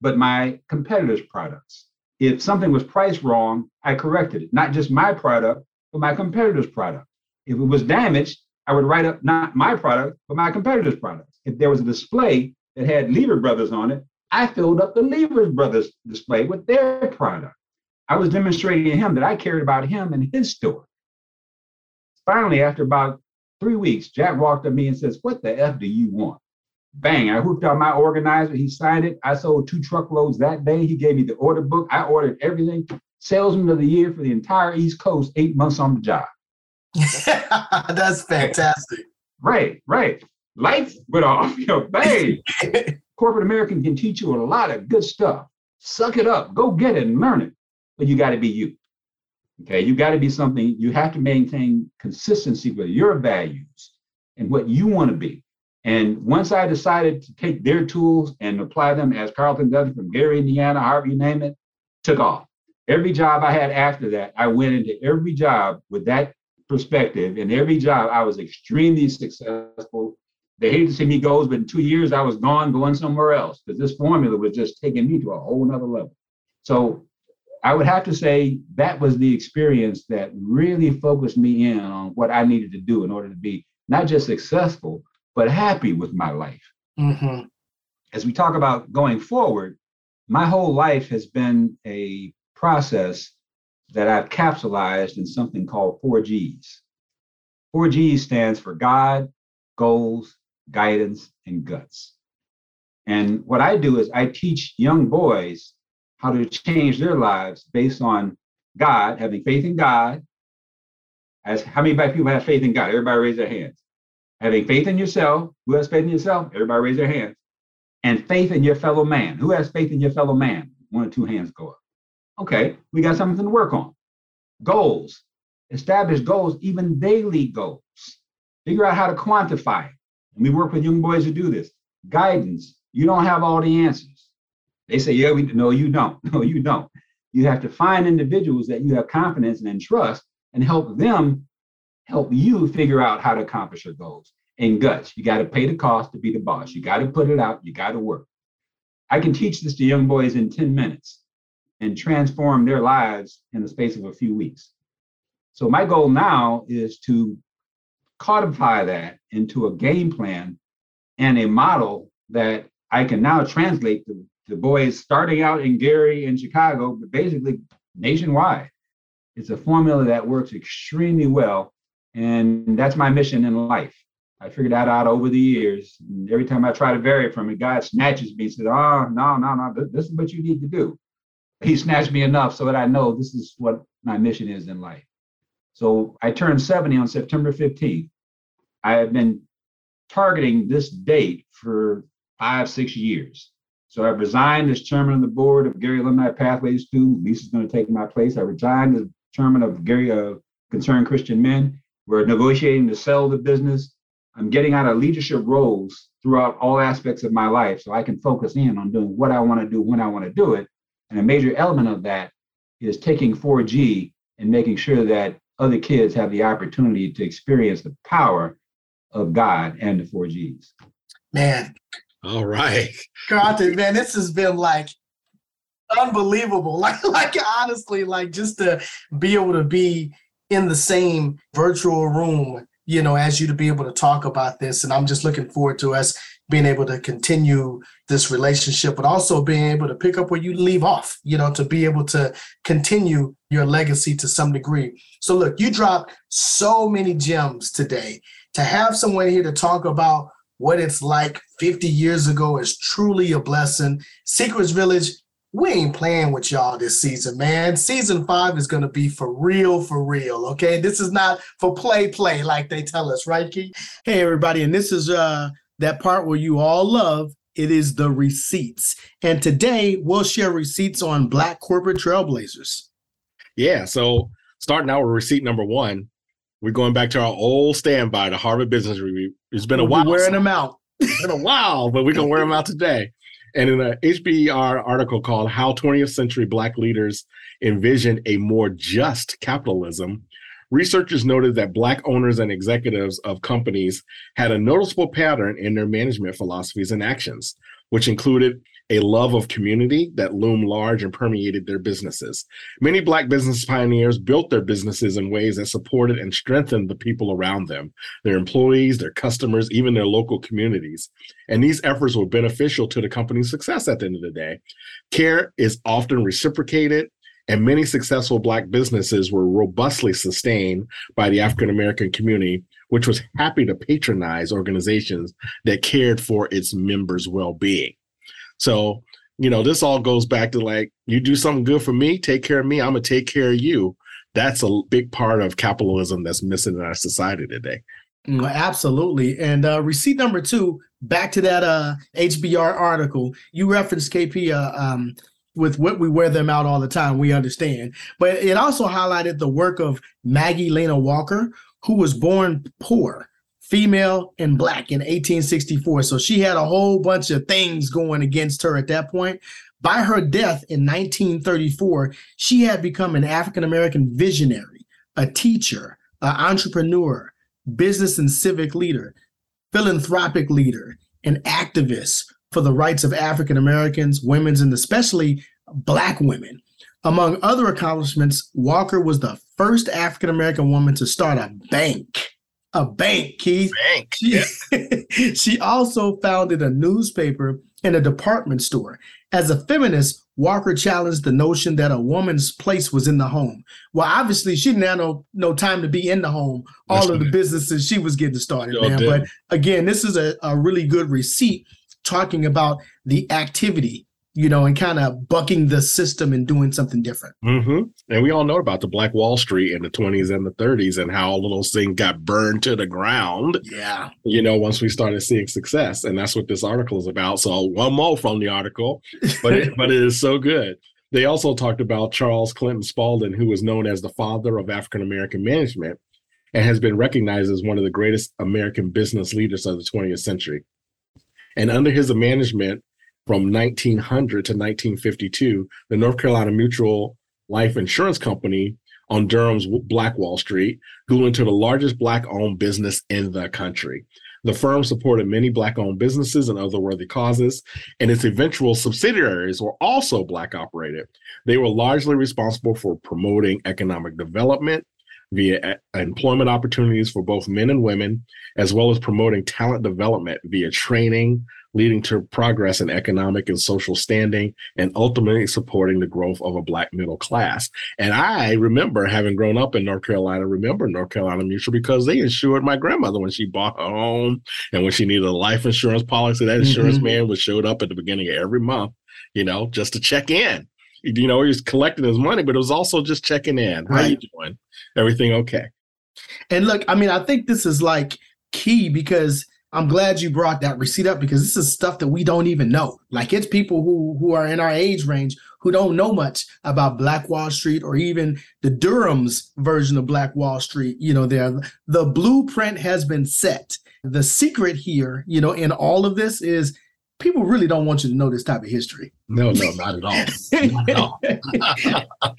but my competitors' products. If something was priced wrong, I corrected it, not just my product, but my competitor's product. If it was damaged, I would write up not my product, but my competitor's product. If there was a display that had Lever Brothers on it, I filled up the Lever Brothers display with their product. I was demonstrating to him that I cared about him and his store. Finally, after about Three weeks, Jack walked up to me and says, What the F do you want? Bang, I whipped out my organizer. He signed it. I sold two truckloads that day. He gave me the order book. I ordered everything. Salesman of the year for the entire East Coast, eight months on the job. That's fantastic. Right, right. Lights went off, you know, bang. Corporate American can teach you a lot of good stuff. Suck it up, go get it and learn it. But you got to be you. Okay, you got to be something, you have to maintain consistency with your values and what you want to be. And once I decided to take their tools and apply them as Carlton does from Gary, Indiana, however you name it, took off. Every job I had after that, I went into every job with that perspective. And every job, I was extremely successful. They hated to see me go, but in two years, I was gone, going somewhere else because this formula was just taking me to a whole nother level. So I would have to say that was the experience that really focused me in on what I needed to do in order to be not just successful, but happy with my life. Mm-hmm. As we talk about going forward, my whole life has been a process that I've capsulized in something called four G's. 4G stands for God, goals, guidance, and guts. And what I do is I teach young boys how to change their lives based on God, having faith in God. As how many black people have faith in God? Everybody raise their hands. Having faith in yourself. Who has faith in yourself? Everybody raise their hands. And faith in your fellow man. Who has faith in your fellow man? One or two hands go up. Okay, we got something to work on. Goals. Establish goals, even daily goals. Figure out how to quantify it. And we work with young boys to do this. Guidance. You don't have all the answers. They say, yeah, we no, you don't. No, you don't. You have to find individuals that you have confidence and trust and help them help you figure out how to accomplish your goals. And guts, you got to pay the cost to be the boss. You got to put it out. You got to work. I can teach this to young boys in 10 minutes and transform their lives in the space of a few weeks. So my goal now is to codify that into a game plan and a model that I can now translate to the boys starting out in Gary and Chicago, but basically nationwide. It's a formula that works extremely well. And that's my mission in life. I figured that out over the years. And every time I try to vary from it, God snatches me and says, Oh, no, no, no, this is what you need to do. He snatched me enough so that I know this is what my mission is in life. So I turned 70 on September 15th. I have been targeting this date for five, six years. So I've resigned as chairman of the board of Gary Alumni Pathways Students. Lisa's going to take my place. I resigned as chairman of Gary uh, Concerned Christian Men. We're negotiating to sell the business. I'm getting out of leadership roles throughout all aspects of my life so I can focus in on doing what I want to do when I want to do it. And a major element of that is taking 4G and making sure that other kids have the opportunity to experience the power of God and the 4Gs. Man, all right. Carlton, man, this has been like unbelievable. Like, like honestly, like just to be able to be in the same virtual room, you know, as you to be able to talk about this. And I'm just looking forward to us being able to continue this relationship, but also being able to pick up where you leave off, you know, to be able to continue your legacy to some degree. So look, you dropped so many gems today. To have someone here to talk about what it's like 50 years ago is truly a blessing. Secrets Village, we ain't playing with y'all this season, man. Season five is going to be for real, for real. Okay. This is not for play, play like they tell us, right, Keith? Hey, everybody. And this is uh that part where you all love. It is the receipts. And today we'll share receipts on Black corporate trailblazers. Yeah. So starting out with receipt number one, we're going back to our old standby, the Harvard Business Review. It's been we'll a while. wearing them out. It's been a while, but we're gonna wear them out today. And in a HBR article called "How 20th Century Black Leaders Envision a More Just Capitalism," researchers noted that Black owners and executives of companies had a noticeable pattern in their management philosophies and actions, which included a love of community that loomed large and permeated their businesses. Many Black business pioneers built their businesses in ways that supported and strengthened the people around them, their employees, their customers, even their local communities. And these efforts were beneficial to the company's success at the end of the day. Care is often reciprocated. And many successful Black businesses were robustly sustained by the African American community, which was happy to patronize organizations that cared for its members' well being. So, you know, this all goes back to like, you do something good for me, take care of me, I'm going to take care of you. That's a big part of capitalism that's missing in our society today. Mm, absolutely. And uh, receipt number two, back to that uh, HBR article, you referenced KP uh, um, with what we wear them out all the time, we understand. But it also highlighted the work of Maggie Lena Walker, who was born poor female and black in 1864. So she had a whole bunch of things going against her at that point. By her death in 1934, she had become an African American visionary, a teacher, an entrepreneur, business and civic leader, philanthropic leader, an activist for the rights of African Americans, women's, and especially Black women. Among other accomplishments, Walker was the first African American woman to start a bank a bank, Keith. Bank. She, she also founded a newspaper and a department store. As a feminist, Walker challenged the notion that a woman's place was in the home. Well, obviously, she didn't have no, no time to be in the home, all That's of the businesses she was getting started, man. But again, this is a, a really good receipt talking about the activity you know, and kind of bucking the system and doing something different. Mm-hmm. And we all know about the Black Wall Street in the 20s and the 30s and how all of those things got burned to the ground. Yeah. You know, once we started seeing success. And that's what this article is about. So one more from the article, but it, but it is so good. They also talked about Charles Clinton Spaulding, who was known as the father of African American management and has been recognized as one of the greatest American business leaders of the 20th century. And under his management, from 1900 to 1952, the North Carolina Mutual Life Insurance Company on Durham's Black Wall Street grew into the largest Black owned business in the country. The firm supported many Black owned businesses and other worthy causes, and its eventual subsidiaries were also Black operated. They were largely responsible for promoting economic development via employment opportunities for both men and women, as well as promoting talent development via training, leading to progress in economic and social standing, and ultimately supporting the growth of a Black middle class. And I remember having grown up in North Carolina, remember North Carolina Mutual because they insured my grandmother when she bought her home and when she needed a life insurance policy. That insurance mm-hmm. man was showed up at the beginning of every month, you know, just to check in. You know, he was collecting his money, but it was also just checking in. How right. you doing? Everything okay? And look, I mean, I think this is like key because I'm glad you brought that receipt up because this is stuff that we don't even know. Like it's people who who are in our age range who don't know much about Black Wall Street or even the Durham's version of Black Wall Street. You know, there the blueprint has been set. The secret here, you know, in all of this is people really don't want you to know this type of history. No, no, not at all. Not at all.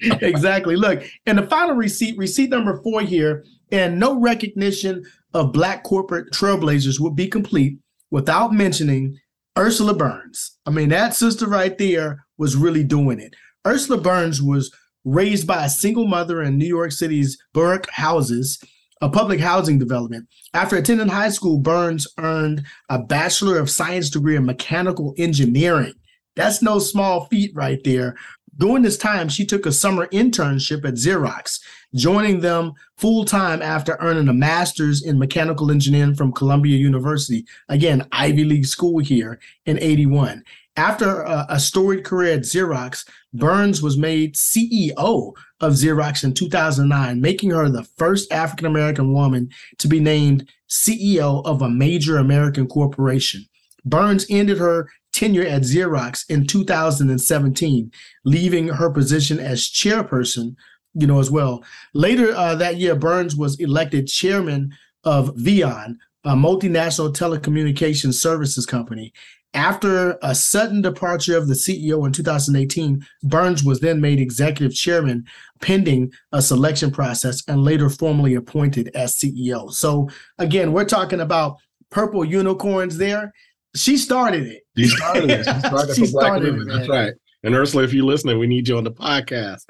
exactly. Look, and the final receipt, receipt number four here, and no recognition of Black corporate trailblazers would be complete without mentioning Ursula Burns. I mean, that sister right there was really doing it. Ursula Burns was raised by a single mother in New York City's Baruch Houses, a public housing development. After attending high school, Burns earned a Bachelor of Science degree in mechanical engineering. That's no small feat right there. During this time, she took a summer internship at Xerox, joining them full time after earning a master's in mechanical engineering from Columbia University, again, Ivy League school here in 81. After a, a storied career at Xerox, Burns was made CEO of Xerox in 2009, making her the first African American woman to be named CEO of a major American corporation. Burns ended her tenure at Xerox in 2017, leaving her position as chairperson, you know, as well. Later uh, that year, Burns was elected chairman of VEON, a multinational telecommunications services company. After a sudden departure of the CEO in 2018, Burns was then made executive chairman pending a selection process and later formally appointed as CEO. So, again, we're talking about purple unicorns there she started it. She started it. She started, she started it. That's right. And Ursula, if you're listening, we need you on the podcast.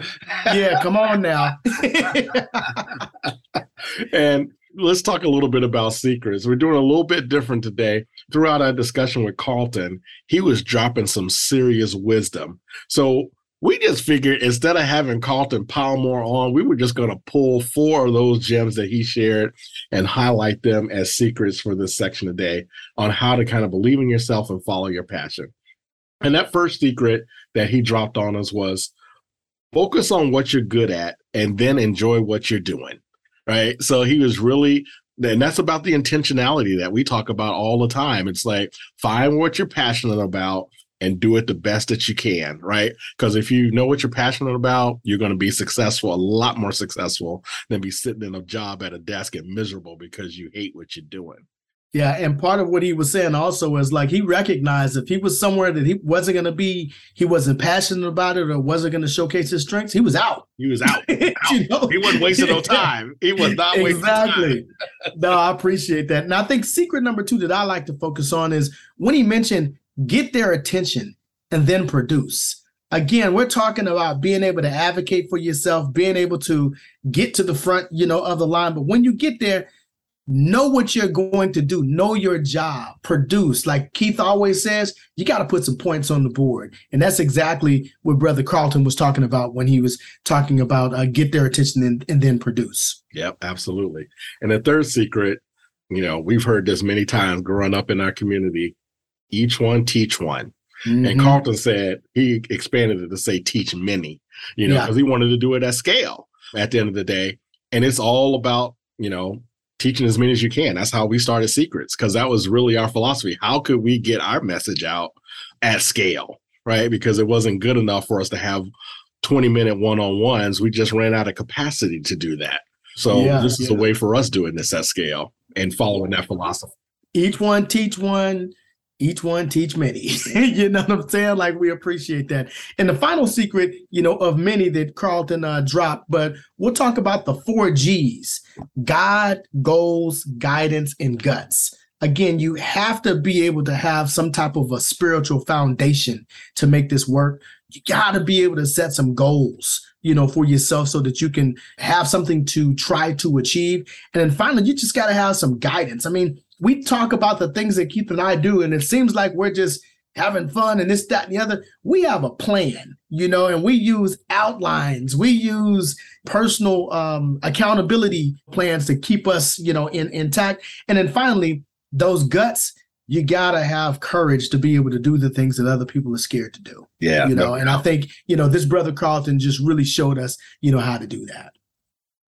yeah, come on now. and let's talk a little bit about secrets. We're doing a little bit different today. Throughout our discussion with Carlton, he was dropping some serious wisdom. So we just figured instead of having Carlton Palmore on, we were just going to pull four of those gems that he shared and highlight them as secrets for this section today on how to kind of believe in yourself and follow your passion. And that first secret that he dropped on us was focus on what you're good at and then enjoy what you're doing. Right. So he was really and that's about the intentionality that we talk about all the time. It's like find what you're passionate about and do it the best that you can, right? Because if you know what you're passionate about, you're going to be successful, a lot more successful than be sitting in a job at a desk and miserable because you hate what you're doing. Yeah, and part of what he was saying also is like he recognized if he was somewhere that he wasn't going to be, he wasn't passionate about it or wasn't going to showcase his strengths, he was out. He was out. you know? He wasn't wasting no time. He was not wasting exactly. no, I appreciate that. And I think secret number two that I like to focus on is when he mentioned get their attention, and then produce. Again, we're talking about being able to advocate for yourself, being able to get to the front, you know, of the line. But when you get there, know what you're going to do, know your job, produce. Like Keith always says, you got to put some points on the board. And that's exactly what Brother Carlton was talking about when he was talking about uh, get their attention and, and then produce. Yep, absolutely. And the third secret, you know, we've heard this many times growing up in our community each one teach one. Mm-hmm. And Carlton said he expanded it to say teach many, you know, because yeah. he wanted to do it at scale at the end of the day. And it's all about, you know, teaching as many as you can. That's how we started Secrets, because that was really our philosophy. How could we get our message out at scale? Right. Because it wasn't good enough for us to have 20 minute one on ones. We just ran out of capacity to do that. So yeah, this is yeah. a way for us doing this at scale and following that philosophy. Each one teach one, each one teach many. you know what I'm saying? Like we appreciate that. And the final secret, you know, of many that Carlton uh, dropped, but we'll talk about the four G's: God, goals, guidance, and guts. Again, you have to be able to have some type of a spiritual foundation to make this work. You got to be able to set some goals, you know, for yourself so that you can have something to try to achieve. And then finally, you just got to have some guidance. I mean, we talk about the things that Keith and I do, and it seems like we're just having fun and this, that, and the other. We have a plan, you know, and we use outlines, we use personal um, accountability plans to keep us, you know, in intact. And then finally, those guts, you gotta have courage to be able to do the things that other people are scared to do. Yeah. You know, no, and. I think, you know, this brother Carlton just really showed us, you know, how to do that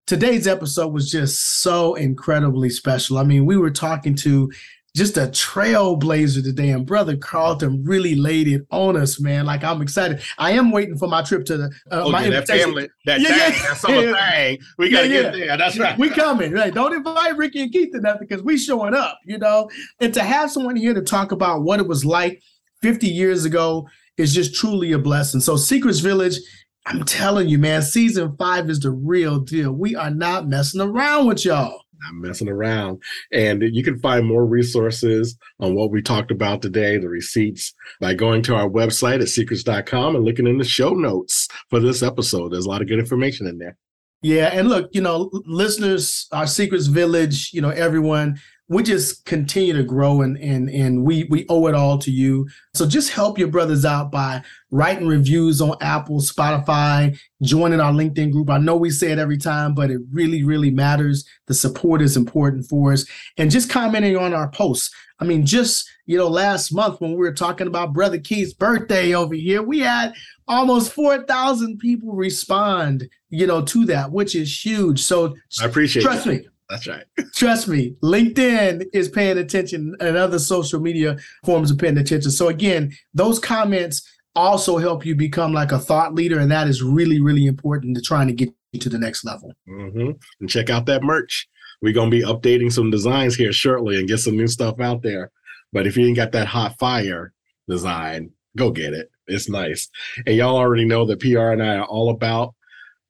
today's episode was just so incredibly special. I mean, we were talking to just a trailblazer today, and brother Carlton really laid it on us, man. Like I'm excited. I am waiting for my trip to the uh, oh, my yeah, that family, that yeah, yeah. that summer yeah. thing. We gotta yeah, get there. That's right. We coming. Right. Don't invite Ricky and Keith enough because we showing up, you know. And to have someone here to talk about what it was like 50 years ago is just truly a blessing. So Secrets Village I'm telling you, man, season five is the real deal. We are not messing around with y'all. Not messing around. And you can find more resources on what we talked about today, the receipts, by going to our website at secrets.com and looking in the show notes for this episode. There's a lot of good information in there. Yeah. And look, you know, listeners, our Secrets Village, you know, everyone, we just continue to grow and and and we we owe it all to you. So just help your brothers out by writing reviews on Apple, Spotify, joining our LinkedIn group. I know we say it every time, but it really, really matters. The support is important for us. And just commenting on our posts. I mean, just you know, last month when we were talking about Brother Keith's birthday over here, we had almost 4,000 people respond, you know, to that, which is huge. So I appreciate trust me, that's right. Trust me, LinkedIn is paying attention and other social media forms are paying attention. So again, those comments also help you become like a thought leader. And that is really, really important to trying to get you to the next level. Mm-hmm. And check out that merch. We're going to be updating some designs here shortly and get some new stuff out there. But if you ain't got that hot fire design, go get it. It's nice. And y'all already know that PR and I are all about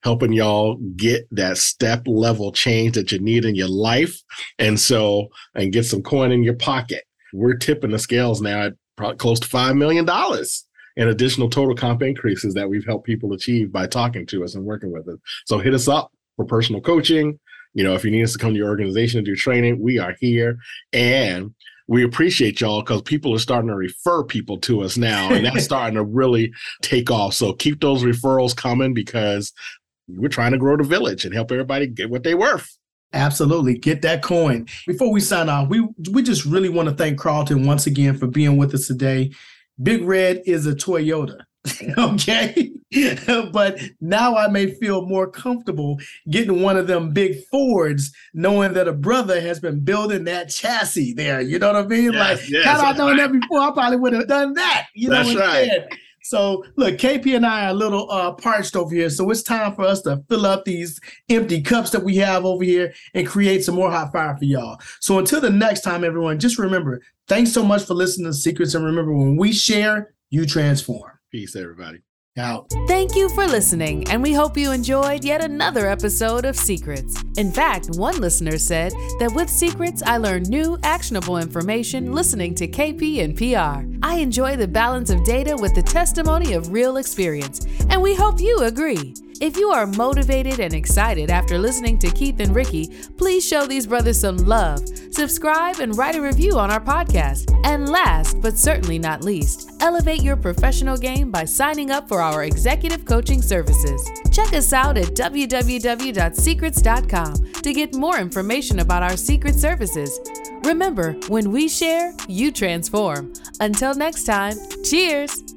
helping y'all get that step level change that you need in your life. And so, and get some coin in your pocket. We're tipping the scales now at probably close to $5 million in additional total comp increases that we've helped people achieve by talking to us and working with us. So hit us up for personal coaching. You know, if you need us to come to your organization and do training, we are here. And we appreciate y'all because people are starting to refer people to us now, and that's starting to really take off. So keep those referrals coming because we're trying to grow the village and help everybody get what they're worth. Absolutely. Get that coin. Before we sign off, we we just really want to thank Carlton once again for being with us today. Big Red is a Toyota. okay. but now I may feel more comfortable getting one of them big Fords, knowing that a brother has been building that chassis there. You know what I mean? Yes, like, yes, had I known right. that before, I probably would have done that. You know, that's right. So look, KP and I are a little uh, parched over here, so it's time for us to fill up these empty cups that we have over here and create some more hot fire for y'all. So until the next time, everyone, just remember, thanks so much for listening to Secrets, and remember, when we share, you transform. Peace, everybody. Out. Thank you for listening, and we hope you enjoyed yet another episode of Secrets. In fact, one listener said that with Secrets, I learn new, actionable information listening to KP and PR. I enjoy the balance of data with the testimony of real experience, and we hope you agree. If you are motivated and excited after listening to Keith and Ricky, please show these brothers some love. Subscribe and write a review on our podcast. And last but certainly not least, elevate your professional game by signing up for our executive coaching services. Check us out at www.secrets.com to get more information about our secret services. Remember, when we share, you transform. Until next time, cheers!